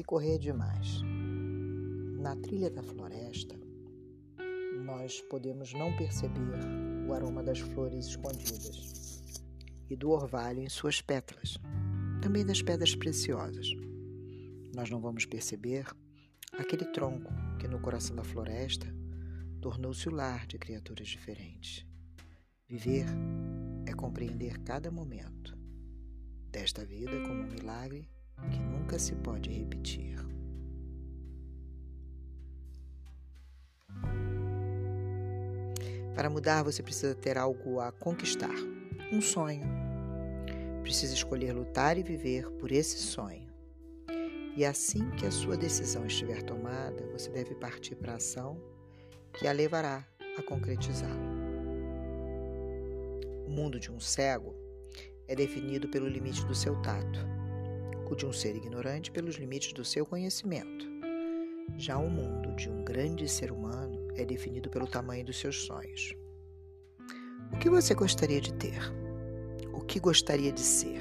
se correr demais. Na trilha da floresta, nós podemos não perceber o aroma das flores escondidas e do orvalho em suas pétalas, também das pedras preciosas. Nós não vamos perceber aquele tronco que no coração da floresta tornou-se o lar de criaturas diferentes. Viver é compreender cada momento desta vida como um milagre que nunca se pode repetir. Para mudar, você precisa ter algo a conquistar, um sonho. Precisa escolher lutar e viver por esse sonho. E assim que a sua decisão estiver tomada, você deve partir para a ação que a levará a concretizá-la. O mundo de um cego é definido pelo limite do seu tato, o de um ser ignorante pelos limites do seu conhecimento. Já o mundo de um grande ser humano é definido pelo tamanho dos seus sonhos. O que você gostaria de ter? O que gostaria de ser?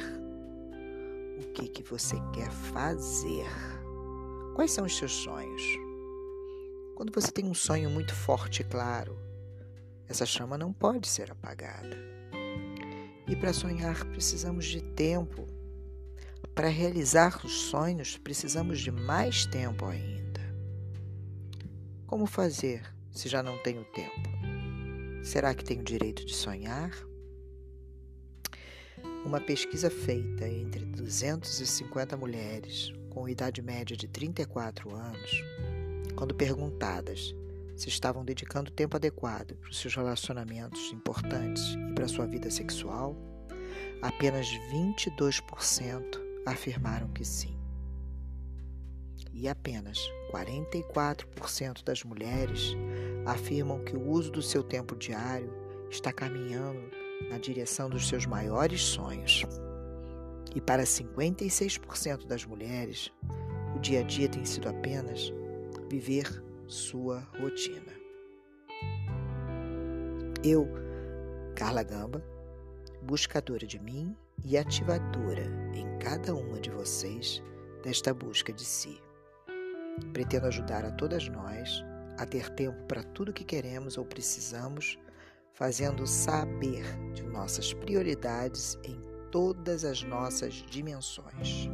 O que, que você quer fazer? Quais são os seus sonhos? Quando você tem um sonho muito forte e claro, essa chama não pode ser apagada. E para sonhar precisamos de tempo. Para realizar os sonhos precisamos de mais tempo ainda. Como fazer se já não tenho tempo? Será que tenho direito de sonhar? Uma pesquisa feita entre 250 mulheres com idade média de 34 anos quando perguntadas se estavam dedicando tempo adequado para os seus relacionamentos importantes e para a sua vida sexual, apenas 22% afirmaram que sim. E apenas 44% das mulheres afirmam que o uso do seu tempo diário está caminhando na direção dos seus maiores sonhos. E para 56% das mulheres, o dia a dia tem sido apenas viver sua rotina. Eu, Carla Gamba, buscadora de mim e ativadora em cada uma de vocês desta busca de si. Pretendo ajudar a todas nós a ter tempo para tudo que queremos ou precisamos, fazendo saber de nossas prioridades em todas as nossas dimensões.